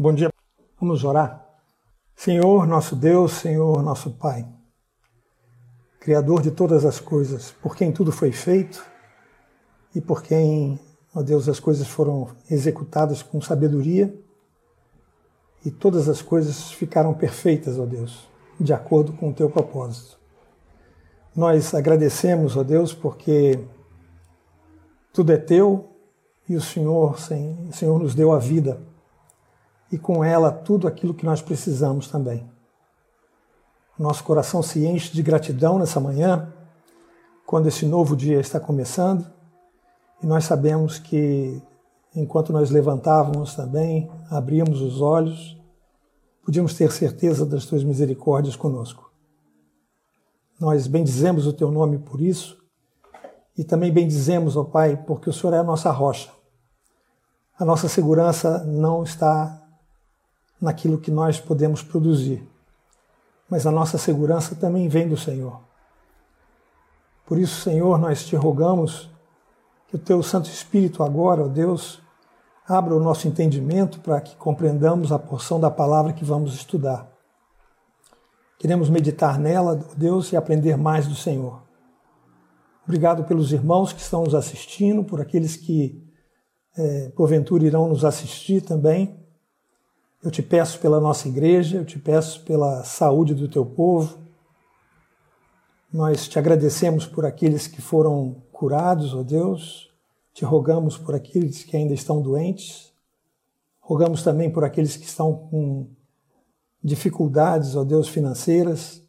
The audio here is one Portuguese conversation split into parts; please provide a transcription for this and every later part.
Bom dia. Vamos orar. Senhor, nosso Deus, Senhor, nosso Pai, Criador de todas as coisas, por quem tudo foi feito e por quem, ó Deus, as coisas foram executadas com sabedoria e todas as coisas ficaram perfeitas, ó Deus, de acordo com o teu propósito. Nós agradecemos, ó Deus, porque tudo é teu e o Senhor, o Senhor nos deu a vida e com ela tudo aquilo que nós precisamos também. Nosso coração se enche de gratidão nessa manhã, quando esse novo dia está começando, e nós sabemos que enquanto nós levantávamos também, abríamos os olhos, podíamos ter certeza das tuas misericórdias conosco. Nós bendizemos o teu nome por isso e também bendizemos, ó Pai, porque o Senhor é a nossa rocha. A nossa segurança não está naquilo que nós podemos produzir. Mas a nossa segurança também vem do Senhor. Por isso, Senhor, nós te rogamos que o teu Santo Espírito agora, ó Deus, abra o nosso entendimento para que compreendamos a porção da palavra que vamos estudar. Queremos meditar nela, ó Deus, e aprender mais do Senhor. Obrigado pelos irmãos que estão nos assistindo, por aqueles que, é, porventura, irão nos assistir também. Eu te peço pela nossa igreja, eu te peço pela saúde do teu povo. Nós te agradecemos por aqueles que foram curados, ó Deus. Te rogamos por aqueles que ainda estão doentes. Rogamos também por aqueles que estão com dificuldades, ó Deus, financeiras,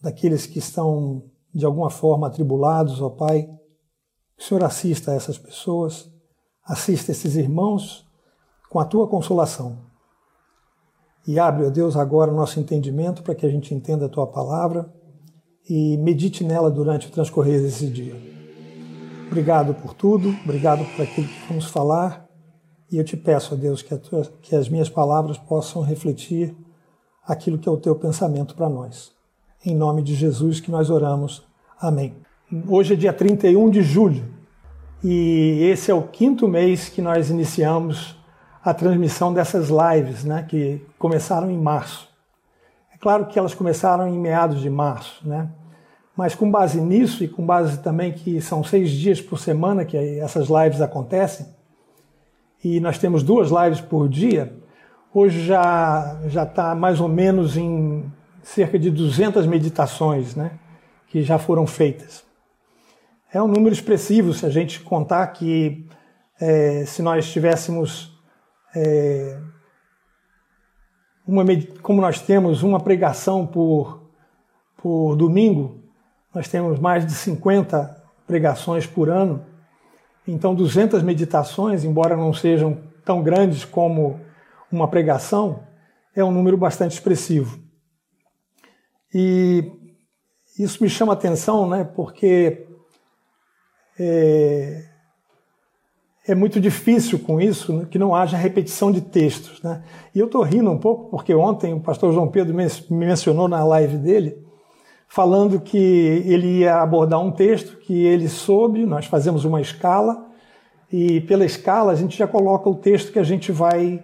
daqueles que estão de alguma forma atribulados, ó Pai. Que o Senhor assista a essas pessoas, assista esses irmãos com a tua consolação. E abre, ó Deus, agora o nosso entendimento para que a gente entenda a tua palavra e medite nela durante o transcorrer desse dia. Obrigado por tudo, obrigado por aquilo que vamos falar. E eu te peço, ó Deus, que, tua, que as minhas palavras possam refletir aquilo que é o teu pensamento para nós. Em nome de Jesus que nós oramos. Amém. Hoje é dia 31 de julho e esse é o quinto mês que nós iniciamos a transmissão dessas lives, né, que começaram em março. É claro que elas começaram em meados de março, né? Mas com base nisso e com base também que são seis dias por semana que essas lives acontecem, e nós temos duas lives por dia, hoje já já está mais ou menos em cerca de 200 meditações, né? Que já foram feitas. É um número expressivo se a gente contar que é, se nós tivéssemos é, uma, como nós temos uma pregação por, por domingo, nós temos mais de 50 pregações por ano, então 200 meditações, embora não sejam tão grandes como uma pregação, é um número bastante expressivo. E isso me chama atenção, né, porque é, é muito difícil com isso né, que não haja repetição de textos. Né? E eu estou rindo um pouco porque ontem o pastor João Pedro me mencionou na live dele, falando que ele ia abordar um texto que ele soube, nós fazemos uma escala, e pela escala a gente já coloca o texto que a gente vai,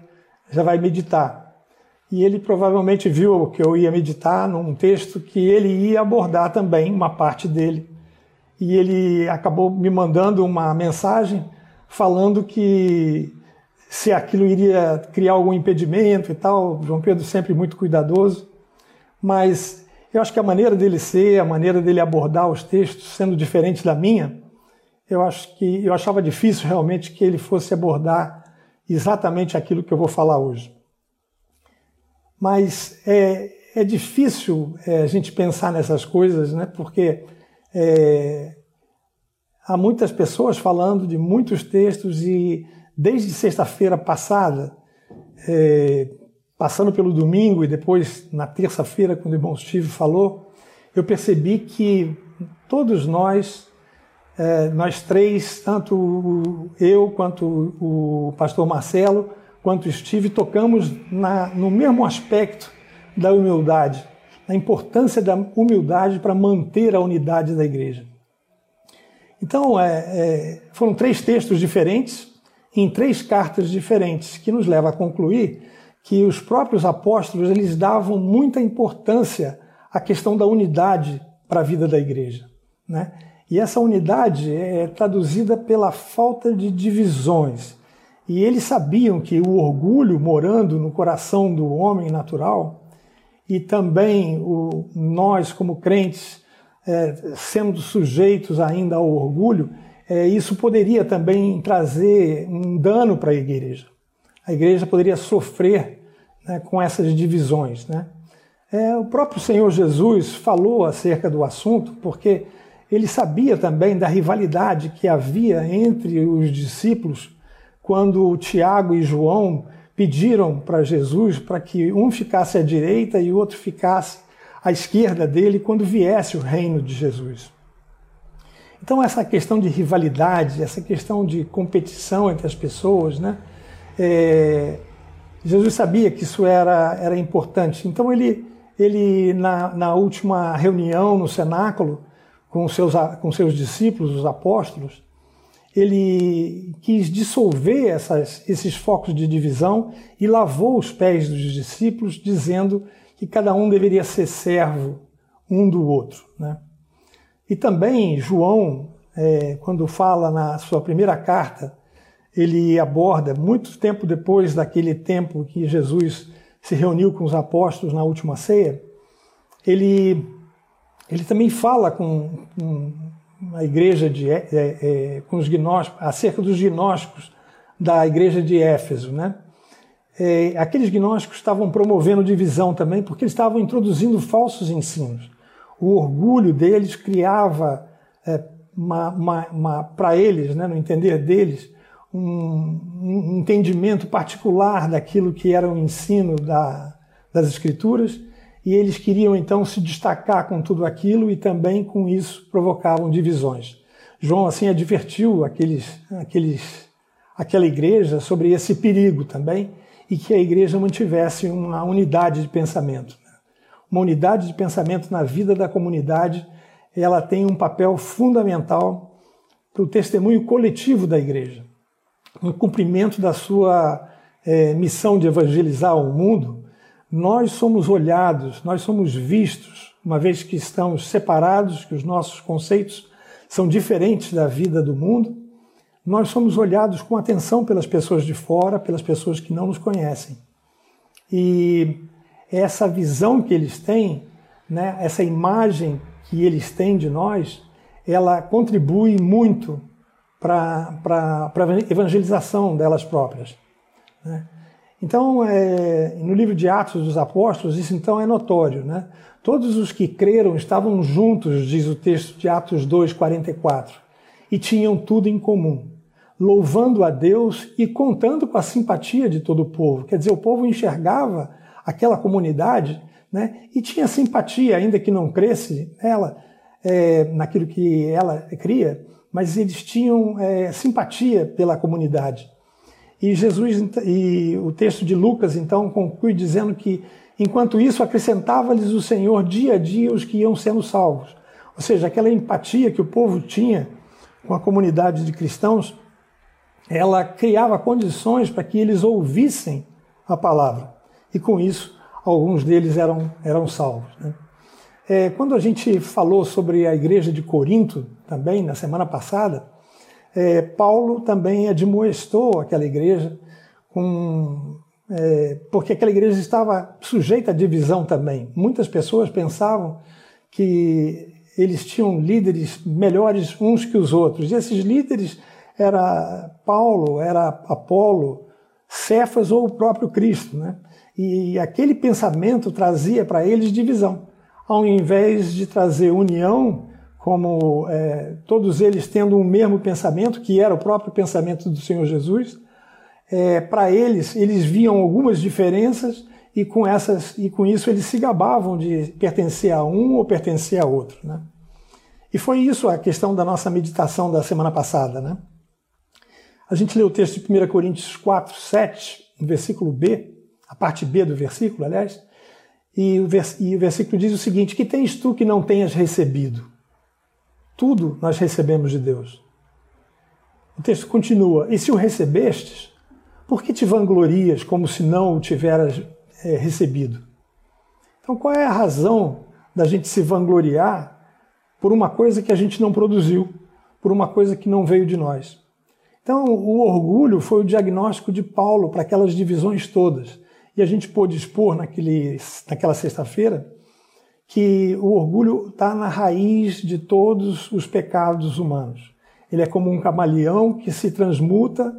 já vai meditar. E ele provavelmente viu que eu ia meditar num texto que ele ia abordar também, uma parte dele. E ele acabou me mandando uma mensagem falando que se aquilo iria criar algum impedimento e tal. João Pedro sempre muito cuidadoso, mas eu acho que a maneira dele ser, a maneira dele abordar os textos, sendo diferente da minha, eu acho que eu achava difícil realmente que ele fosse abordar exatamente aquilo que eu vou falar hoje. Mas é, é difícil é, a gente pensar nessas coisas, né? Porque é, há muitas pessoas falando de muitos textos e desde sexta-feira passada, é, passando pelo domingo e depois na terça-feira, quando o irmão Steve falou, eu percebi que todos nós, é, nós três, tanto eu quanto o pastor Marcelo, quanto Steve, tocamos na, no mesmo aspecto da humildade, a importância da humildade para manter a unidade da igreja. Então, é, é, foram três textos diferentes, em três cartas diferentes, que nos leva a concluir que os próprios apóstolos eles davam muita importância à questão da unidade para a vida da igreja. Né? E essa unidade é traduzida pela falta de divisões. E eles sabiam que o orgulho morando no coração do homem natural e também o, nós, como crentes, é, sendo sujeitos ainda ao orgulho, é, isso poderia também trazer um dano para a igreja. A igreja poderia sofrer né, com essas divisões. Né? É, o próprio Senhor Jesus falou acerca do assunto, porque ele sabia também da rivalidade que havia entre os discípulos quando Tiago e João pediram para Jesus para que um ficasse à direita e o outro ficasse à esquerda dele quando viesse o reino de Jesus. Então essa questão de rivalidade, essa questão de competição entre as pessoas, né? É, Jesus sabia que isso era, era importante. Então ele, ele na, na última reunião no cenáculo com seus, com seus discípulos, os apóstolos, ele quis dissolver essas, esses focos de divisão e lavou os pés dos discípulos, dizendo que cada um deveria ser servo um do outro. Né? E também João, é, quando fala na sua primeira carta, ele aborda, muito tempo depois daquele tempo que Jesus se reuniu com os apóstolos na última ceia, ele, ele também fala com, com a igreja de, é, é, com os gnósticos, acerca dos gnósticos da igreja de Éfeso, né? É, aqueles gnósticos estavam promovendo divisão também, porque eles estavam introduzindo falsos ensinos. O orgulho deles criava, é, para eles, né, no entender deles, um, um, entendimento particular daquilo que era o ensino da, das Escrituras e eles queriam então se destacar com tudo aquilo e também com isso provocavam divisões. João assim advertiu aqueles, aqueles, aquela igreja sobre esse perigo também e que a igreja mantivesse uma unidade de pensamento. Uma unidade de pensamento na vida da comunidade, ela tem um papel fundamental para o testemunho coletivo da igreja, no cumprimento da sua é, missão de evangelizar o mundo nós somos olhados, nós somos vistos, uma vez que estamos separados, que os nossos conceitos são diferentes da vida do mundo, nós somos olhados com atenção pelas pessoas de fora, pelas pessoas que não nos conhecem. E essa visão que eles têm, né, essa imagem que eles têm de nós, ela contribui muito para a evangelização delas próprias. Né? Então, é, no livro de Atos dos Apóstolos, isso então é notório. Né? Todos os que creram estavam juntos, diz o texto de Atos 2, 44, e tinham tudo em comum, louvando a Deus e contando com a simpatia de todo o povo. Quer dizer, o povo enxergava aquela comunidade né, e tinha simpatia, ainda que não cresce ela, é, naquilo que ela cria, mas eles tinham é, simpatia pela comunidade. E Jesus e o texto de Lucas então conclui dizendo que enquanto isso acrescentava-lhes o Senhor dia a dia os que iam sendo salvos. Ou seja, aquela empatia que o povo tinha com a comunidade de cristãos, ela criava condições para que eles ouvissem a palavra. E com isso, alguns deles eram, eram salvos. Né? É, quando a gente falou sobre a igreja de Corinto, também, na semana passada, é, Paulo também admoestou aquela igreja, com, é, porque aquela igreja estava sujeita à divisão também. Muitas pessoas pensavam que eles tinham líderes melhores uns que os outros. E esses líderes era Paulo, era Apolo, Cefas ou o próprio Cristo. Né? E aquele pensamento trazia para eles divisão. Ao invés de trazer união, como é, todos eles tendo um mesmo pensamento, que era o próprio pensamento do Senhor Jesus, é, para eles, eles viam algumas diferenças e com, essas, e com isso eles se gabavam de pertencer a um ou pertencer a outro. Né? E foi isso a questão da nossa meditação da semana passada. Né? A gente leu o texto de 1 Coríntios 4, 7, no versículo B, a parte B do versículo, aliás, e o, vers e o versículo diz o seguinte: Que tens tu que não tenhas recebido? Tudo nós recebemos de Deus. O texto continua: E se o recebestes, Por que te vanglorias como se não o tiveras é, recebido? Então, qual é a razão da gente se vangloriar por uma coisa que a gente não produziu, por uma coisa que não veio de nós? Então, o orgulho foi o diagnóstico de Paulo para aquelas divisões todas. E a gente pôde expor naquele, naquela sexta-feira que o orgulho está na raiz de todos os pecados humanos. Ele é como um camaleão que se transmuta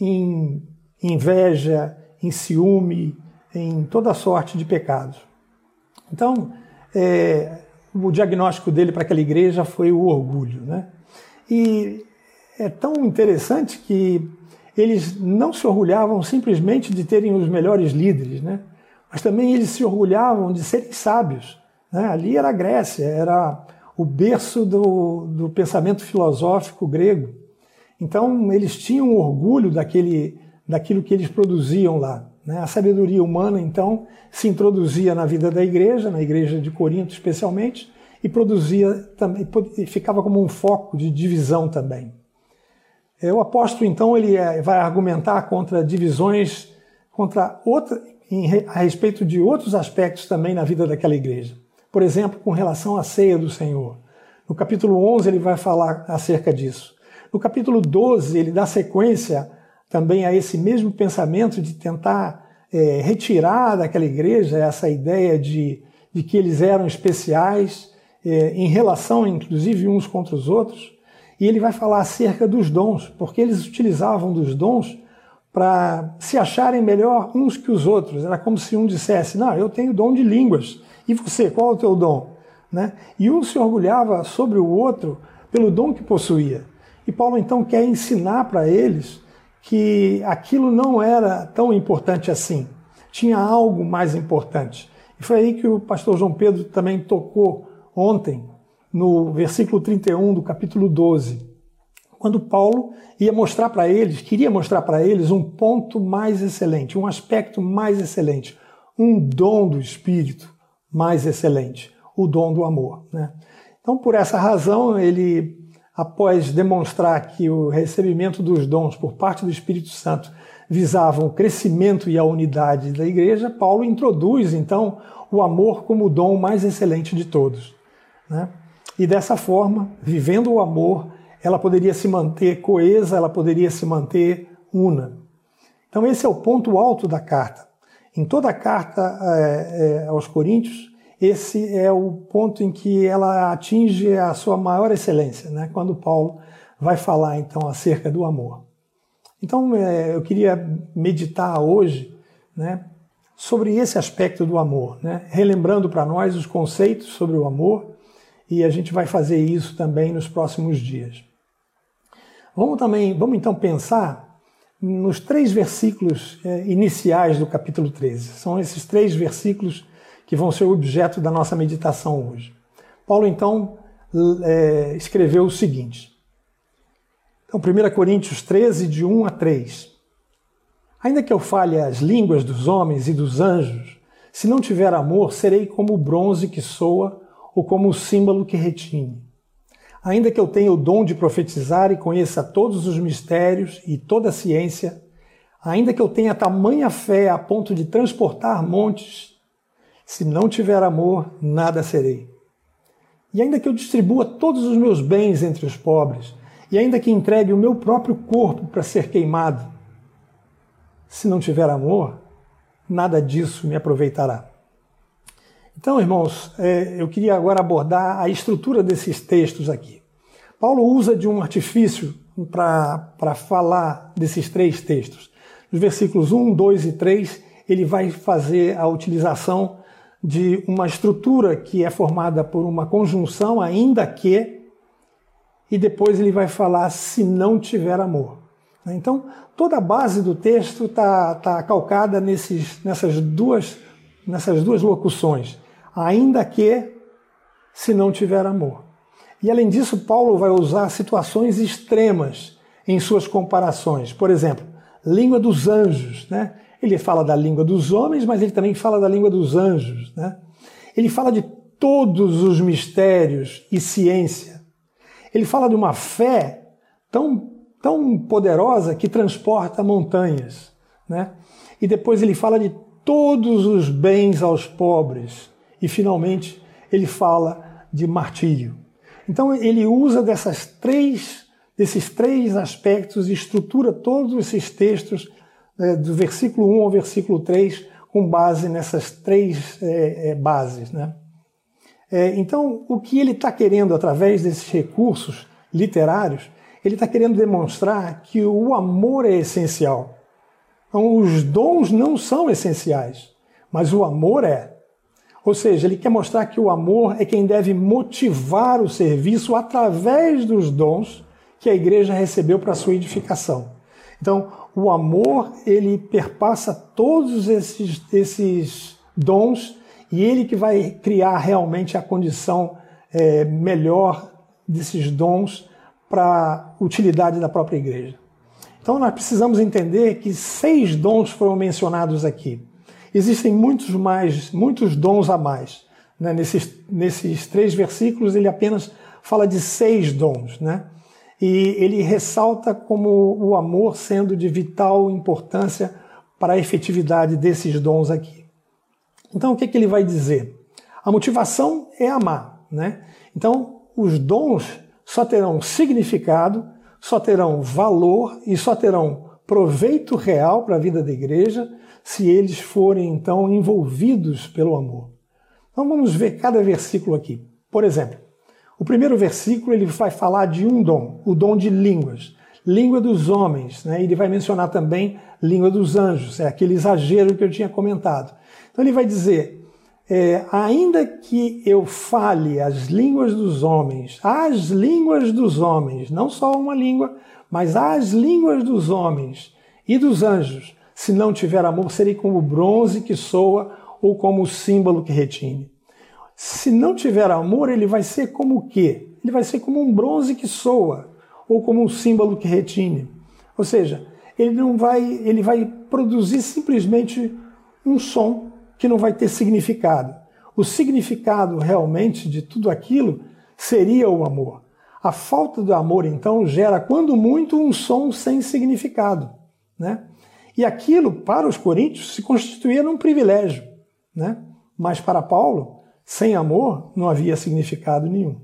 em inveja, em ciúme, em toda sorte de pecados. Então, é, o diagnóstico dele para aquela igreja foi o orgulho. Né? E é tão interessante que eles não se orgulhavam simplesmente de terem os melhores líderes, né? mas também eles se orgulhavam de serem sábios. Né? Ali era a Grécia, era o berço do, do pensamento filosófico grego. Então eles tinham orgulho daquele, daquilo que eles produziam lá. Né? A sabedoria humana, então, se introduzia na vida da igreja, na igreja de Corinto especialmente, e produzia também, ficava como um foco de divisão também. O apóstolo, então, ele é, vai argumentar contra divisões, contra outra, em, a respeito de outros aspectos também na vida daquela igreja. Por exemplo, com relação à ceia do Senhor. No capítulo 11 ele vai falar acerca disso. No capítulo 12 ele dá sequência também a esse mesmo pensamento de tentar é, retirar daquela igreja essa ideia de, de que eles eram especiais é, em relação, inclusive, uns contra os outros. E ele vai falar acerca dos dons, porque eles utilizavam dos dons para se acharem melhor uns que os outros. Era como se um dissesse: Não, eu tenho dom de línguas. E você, qual é o teu dom? Né? E um se orgulhava sobre o outro pelo dom que possuía. E Paulo então quer ensinar para eles que aquilo não era tão importante assim. Tinha algo mais importante. E foi aí que o pastor João Pedro também tocou ontem, no versículo 31 do capítulo 12, quando Paulo ia mostrar para eles, queria mostrar para eles um ponto mais excelente, um aspecto mais excelente, um dom do Espírito mais excelente, o dom do amor. Né? Então, por essa razão, ele após demonstrar que o recebimento dos dons por parte do Espírito Santo visavam o crescimento e a unidade da igreja, Paulo introduz então o amor como o dom mais excelente de todos. Né? E dessa forma, vivendo o amor, ela poderia se manter coesa, ela poderia se manter una. Então, esse é o ponto alto da carta. Em toda a carta é, é, aos Coríntios, esse é o ponto em que ela atinge a sua maior excelência, né? quando Paulo vai falar então acerca do amor. Então é, eu queria meditar hoje né, sobre esse aspecto do amor, né? relembrando para nós os conceitos sobre o amor, e a gente vai fazer isso também nos próximos dias. Vamos também, vamos então pensar nos três versículos é, iniciais do capítulo 13. São esses três versículos que vão ser objeto da nossa meditação hoje. Paulo, então, é, escreveu o seguinte. Então, 1 Coríntios 13, de 1 a 3. Ainda que eu fale as línguas dos homens e dos anjos, se não tiver amor, serei como o bronze que soa ou como o símbolo que retine. Ainda que eu tenha o dom de profetizar e conheça todos os mistérios e toda a ciência, ainda que eu tenha tamanha fé a ponto de transportar montes, se não tiver amor, nada serei. E ainda que eu distribua todos os meus bens entre os pobres, e ainda que entregue o meu próprio corpo para ser queimado, se não tiver amor, nada disso me aproveitará. Então, irmãos, é, eu queria agora abordar a estrutura desses textos aqui. Paulo usa de um artifício para falar desses três textos. Nos versículos 1, 2 e 3, ele vai fazer a utilização de uma estrutura que é formada por uma conjunção, ainda que, e depois ele vai falar se não tiver amor. Então, toda a base do texto está tá calcada nesses, nessas, duas, nessas duas locuções. Ainda que, se não tiver amor. E além disso, Paulo vai usar situações extremas em suas comparações. Por exemplo, língua dos anjos. Né? Ele fala da língua dos homens, mas ele também fala da língua dos anjos. Né? Ele fala de todos os mistérios e ciência. Ele fala de uma fé tão, tão poderosa que transporta montanhas. né? E depois ele fala de todos os bens aos pobres. E finalmente ele fala de martírio. Então ele usa dessas três, desses três aspectos e estrutura todos esses textos né, do versículo 1 ao versículo 3 com base nessas três é, é, bases. Né? É, então, o que ele está querendo através desses recursos literários, ele está querendo demonstrar que o amor é essencial. Então, os dons não são essenciais, mas o amor é. Ou seja, ele quer mostrar que o amor é quem deve motivar o serviço através dos dons que a igreja recebeu para sua edificação. Então, o amor, ele perpassa todos esses, esses dons e ele que vai criar realmente a condição é, melhor desses dons para utilidade da própria igreja. Então, nós precisamos entender que seis dons foram mencionados aqui. Existem muitos mais, muitos dons a mais. Né? Nesses, nesses três versículos, ele apenas fala de seis dons, né? E ele ressalta como o amor sendo de vital importância para a efetividade desses dons aqui. Então, o que, é que ele vai dizer? A motivação é amar, né? Então, os dons só terão significado, só terão valor e só terão proveito real para a vida da igreja se eles forem então envolvidos pelo amor. Então vamos ver cada versículo aqui. Por exemplo, o primeiro versículo ele vai falar de um dom, o dom de línguas, língua dos homens, né? Ele vai mencionar também língua dos anjos, é aquele exagero que eu tinha comentado. Então ele vai dizer: é, ainda que eu fale as línguas dos homens, as línguas dos homens, não só uma língua, mas as línguas dos homens e dos anjos, se não tiver amor, serei como bronze que soa ou como o símbolo que retine. Se não tiver amor, ele vai ser como o quê? Ele vai ser como um bronze que soa ou como um símbolo que retine. Ou seja, ele não vai, ele vai produzir simplesmente um som que não vai ter significado. O significado realmente de tudo aquilo seria o amor. A falta do amor, então, gera, quando muito, um som sem significado. Né? E aquilo, para os coríntios, se constituía num privilégio. Né? Mas para Paulo, sem amor, não havia significado nenhum.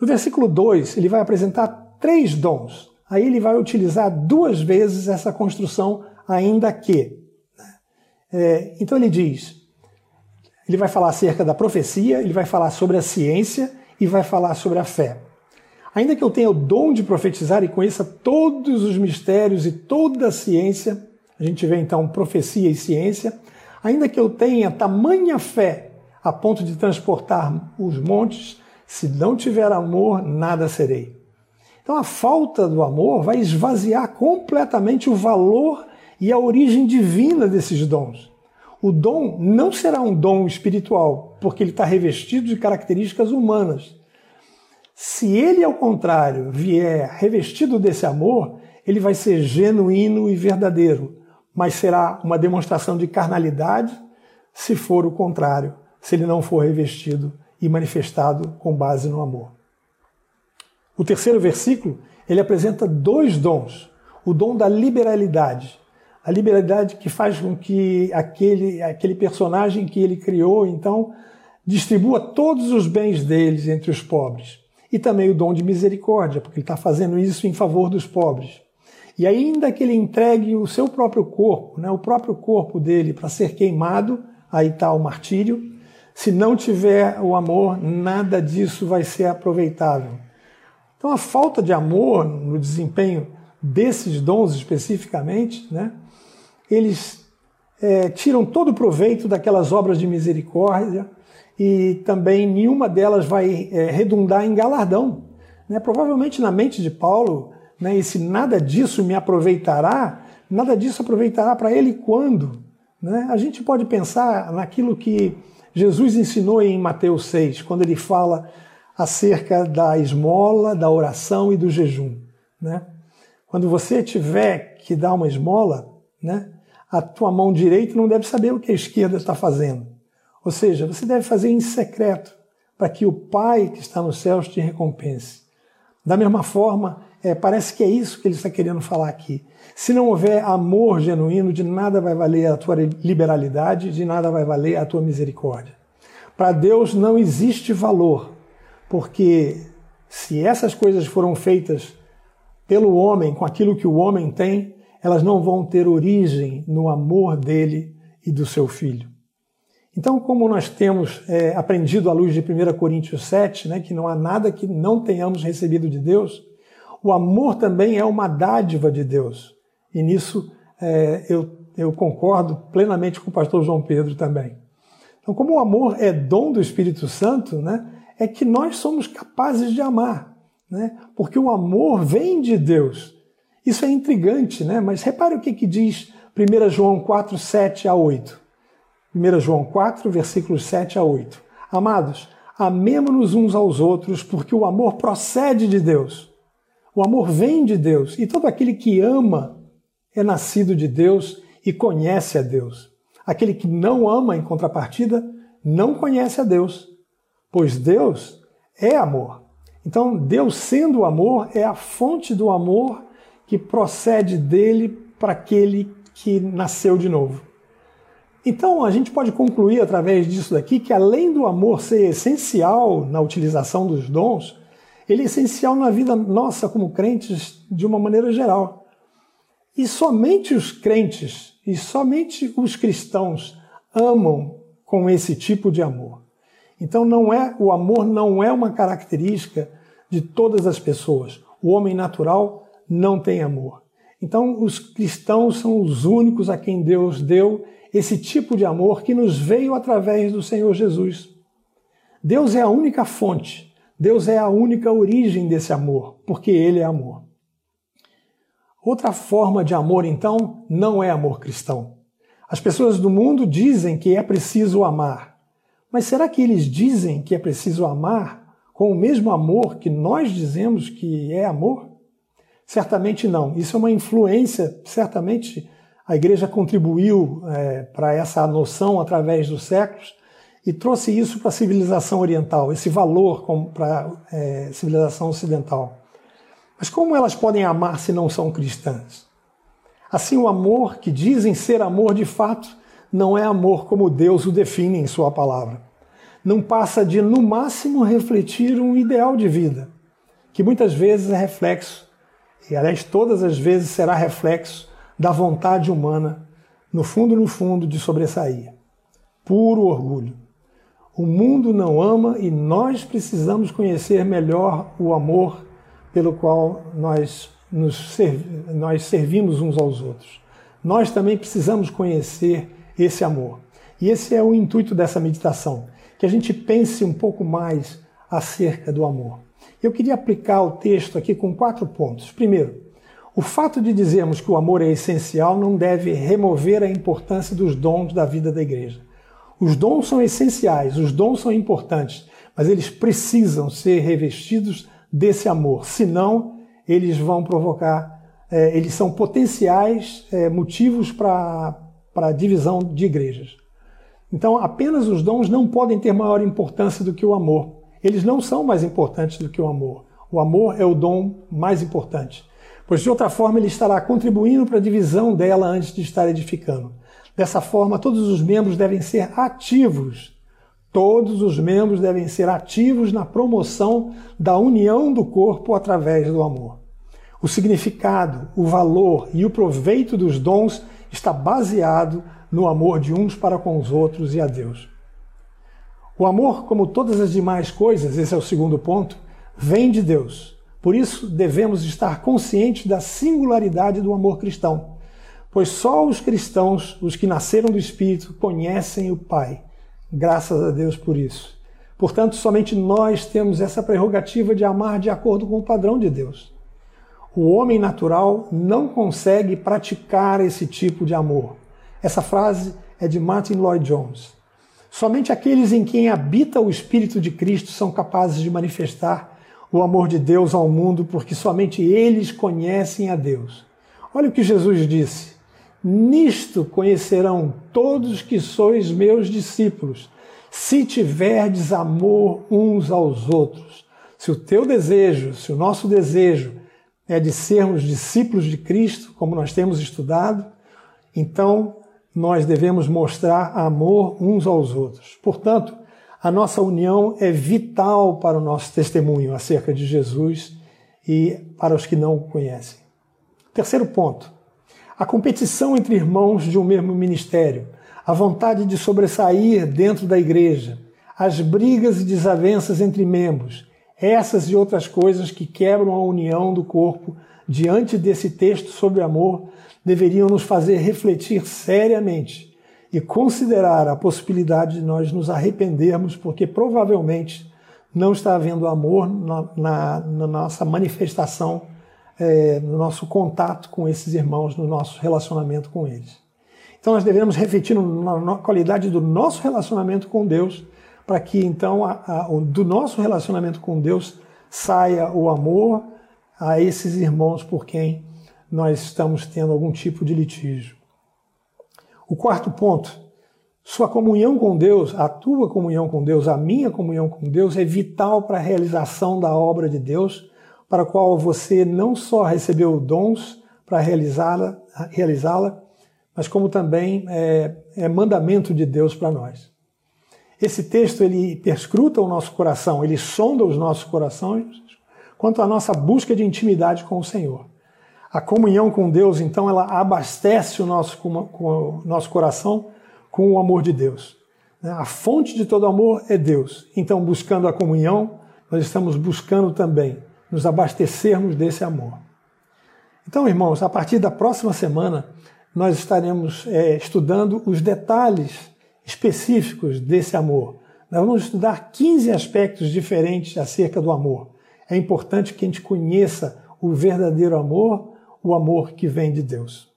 No versículo 2, ele vai apresentar três dons. Aí ele vai utilizar duas vezes essa construção, ainda que. Né? É, então ele diz: ele vai falar acerca da profecia, ele vai falar sobre a ciência e vai falar sobre a fé. Ainda que eu tenha o dom de profetizar e conheça todos os mistérios e toda a ciência, a gente vê então profecia e ciência, ainda que eu tenha tamanha fé a ponto de transportar os montes, se não tiver amor, nada serei. Então a falta do amor vai esvaziar completamente o valor e a origem divina desses dons. O dom não será um dom espiritual, porque ele está revestido de características humanas. Se ele, ao contrário, vier revestido desse amor, ele vai ser genuíno e verdadeiro, mas será uma demonstração de carnalidade se for o contrário, se ele não for revestido e manifestado com base no amor. O terceiro versículo, ele apresenta dois dons. O dom da liberalidade, a liberalidade que faz com que aquele, aquele personagem que ele criou, então, distribua todos os bens deles entre os pobres e também o dom de misericórdia, porque ele está fazendo isso em favor dos pobres. E ainda que ele entregue o seu próprio corpo, né, o próprio corpo dele para ser queimado, aí está o martírio, se não tiver o amor, nada disso vai ser aproveitável. Então a falta de amor no desempenho desses dons especificamente, né, eles é, tiram todo o proveito daquelas obras de misericórdia, e também nenhuma delas vai é, redundar em galardão. Né? Provavelmente na mente de Paulo, né, e se nada disso me aproveitará, nada disso aproveitará para ele quando? Né? A gente pode pensar naquilo que Jesus ensinou em Mateus 6, quando ele fala acerca da esmola, da oração e do jejum. Né? Quando você tiver que dar uma esmola, né, a tua mão direita não deve saber o que a esquerda está fazendo. Ou seja, você deve fazer em secreto, para que o Pai que está nos céus te recompense. Da mesma forma, é, parece que é isso que ele está querendo falar aqui. Se não houver amor genuíno, de nada vai valer a tua liberalidade, de nada vai valer a tua misericórdia. Para Deus não existe valor, porque se essas coisas foram feitas pelo homem, com aquilo que o homem tem, elas não vão ter origem no amor dele e do seu filho. Então, como nós temos é, aprendido à luz de 1 Coríntios 7, né, que não há nada que não tenhamos recebido de Deus, o amor também é uma dádiva de Deus. E nisso é, eu, eu concordo plenamente com o pastor João Pedro também. Então, como o amor é dom do Espírito Santo, né, é que nós somos capazes de amar, né, porque o amor vem de Deus. Isso é intrigante, né, mas repare o que, que diz 1 João 4, 7 a 8. 1 João 4, versículos 7 a 8. Amados, amemo-nos uns aos outros, porque o amor procede de Deus. O amor vem de Deus e todo aquele que ama é nascido de Deus e conhece a Deus. Aquele que não ama, em contrapartida, não conhece a Deus, pois Deus é amor. Então, Deus sendo amor é a fonte do amor que procede dele para aquele que nasceu de novo. Então, a gente pode concluir através disso daqui que, além do amor ser essencial na utilização dos dons, ele é essencial na vida nossa como crentes de uma maneira geral. E somente os crentes e somente os cristãos amam com esse tipo de amor. Então não é o amor não é uma característica de todas as pessoas. O homem natural não tem amor. Então os cristãos são os únicos a quem Deus deu esse tipo de amor que nos veio através do Senhor Jesus. Deus é a única fonte Deus é a única origem desse amor, porque Ele é amor. Outra forma de amor, então, não é amor cristão. As pessoas do mundo dizem que é preciso amar. Mas será que eles dizem que é preciso amar com o mesmo amor que nós dizemos que é amor? Certamente não. Isso é uma influência, certamente a igreja contribuiu é, para essa noção através dos séculos, e trouxe isso para a civilização oriental, esse valor para a é, civilização ocidental. Mas como elas podem amar se não são cristãs? Assim, o amor que dizem ser amor de fato não é amor como Deus o define em Sua palavra. Não passa de, no máximo, refletir um ideal de vida, que muitas vezes é reflexo, e aliás, todas as vezes será reflexo da vontade humana, no fundo, no fundo, de sobressair. Puro orgulho. O mundo não ama e nós precisamos conhecer melhor o amor pelo qual nós, nos servi nós servimos uns aos outros. Nós também precisamos conhecer esse amor. E esse é o intuito dessa meditação, que a gente pense um pouco mais acerca do amor. Eu queria aplicar o texto aqui com quatro pontos. Primeiro, o fato de dizermos que o amor é essencial não deve remover a importância dos dons da vida da igreja. Os dons são essenciais, os dons são importantes, mas eles precisam ser revestidos desse amor, senão eles vão provocar, é, eles são potenciais é, motivos para a divisão de igrejas. Então, apenas os dons não podem ter maior importância do que o amor. Eles não são mais importantes do que o amor. O amor é o dom mais importante, pois de outra forma ele estará contribuindo para a divisão dela antes de estar edificando. Dessa forma, todos os membros devem ser ativos. Todos os membros devem ser ativos na promoção da união do corpo através do amor. O significado, o valor e o proveito dos dons está baseado no amor de uns para com os outros e a Deus. O amor, como todas as demais coisas, esse é o segundo ponto, vem de Deus. Por isso, devemos estar conscientes da singularidade do amor cristão pois só os cristãos, os que nasceram do Espírito, conhecem o Pai. Graças a Deus por isso. Portanto, somente nós temos essa prerrogativa de amar de acordo com o padrão de Deus. O homem natural não consegue praticar esse tipo de amor. Essa frase é de Martin Lloyd Jones. Somente aqueles em quem habita o Espírito de Cristo são capazes de manifestar o amor de Deus ao mundo, porque somente eles conhecem a Deus. Olha o que Jesus disse: Nisto conhecerão todos que sois meus discípulos, se tiverdes amor uns aos outros. Se o teu desejo, se o nosso desejo é de sermos discípulos de Cristo, como nós temos estudado, então nós devemos mostrar amor uns aos outros. Portanto, a nossa união é vital para o nosso testemunho acerca de Jesus e para os que não o conhecem. Terceiro ponto: a competição entre irmãos de um mesmo ministério, a vontade de sobressair dentro da igreja, as brigas e desavenças entre membros, essas e outras coisas que quebram a união do corpo diante desse texto sobre amor deveriam nos fazer refletir seriamente e considerar a possibilidade de nós nos arrependermos, porque provavelmente não está havendo amor na, na, na nossa manifestação, é, no nosso contato com esses irmãos, no nosso relacionamento com eles. Então nós devemos refletir na, qualidade do nosso relacionamento com Deus para que então a, a, do nosso relacionamento com Deus saia o amor a esses irmãos por quem nós estamos tendo algum tipo de litígio. O quarto ponto, sua comunhão com Deus, a tua comunhão com Deus, a minha comunhão com Deus é vital para a realização da obra de Deus, para a qual você não só recebeu dons para realizá-la, realizá-la, mas como também é, é mandamento de Deus para nós. Esse texto ele perscruta o nosso coração, ele sonda os nossos corações quanto à nossa busca de intimidade com o Senhor. A comunhão com Deus, então, ela abastece o nosso, o nosso coração com o amor de Deus. Né? A fonte de todo amor é Deus. Então, buscando a comunhão, nós estamos buscando também nos abastecermos desse amor. Então, irmãos, a partir da próxima semana, nós estaremos é, estudando os detalhes específicos desse amor. Nós vamos estudar 15 aspectos diferentes acerca do amor. É importante que a gente conheça o verdadeiro amor, o amor que vem de Deus.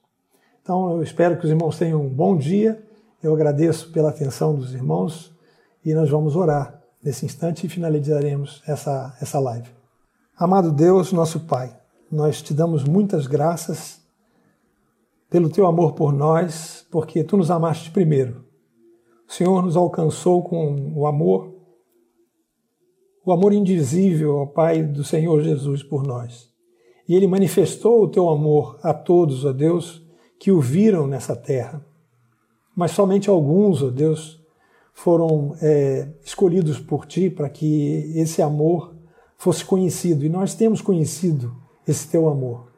Então, eu espero que os irmãos tenham um bom dia. Eu agradeço pela atenção dos irmãos e nós vamos orar nesse instante e finalizaremos essa, essa live. Amado Deus, nosso Pai, nós te damos muitas graças pelo teu amor por nós, porque tu nos amaste primeiro. O Senhor nos alcançou com o amor, o amor indizível ao Pai do Senhor Jesus por nós. E Ele manifestou o teu amor a todos, ó Deus, que o viram nessa terra. Mas somente alguns, ó Deus, foram é, escolhidos por Ti para que esse amor fosse conhecido. E nós temos conhecido esse teu amor.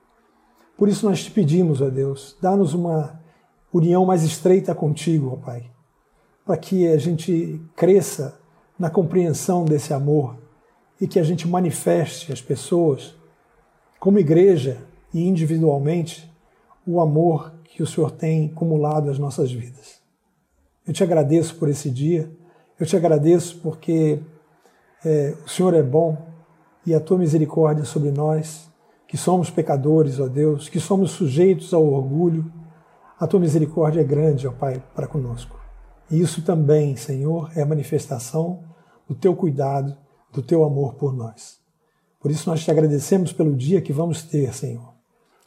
Por isso nós te pedimos, ó Deus, dá-nos uma união mais estreita contigo, ó Pai para que a gente cresça na compreensão desse amor e que a gente manifeste às pessoas, como igreja e individualmente, o amor que o Senhor tem acumulado às nossas vidas. Eu te agradeço por esse dia, eu te agradeço porque é, o Senhor é bom e a tua misericórdia sobre nós, que somos pecadores, ó Deus, que somos sujeitos ao orgulho, a tua misericórdia é grande, ó Pai, para conosco. E isso também, Senhor, é manifestação do teu cuidado, do teu amor por nós. Por isso nós te agradecemos pelo dia que vamos ter, Senhor.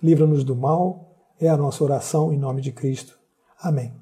Livra-nos do mal, é a nossa oração em nome de Cristo. Amém.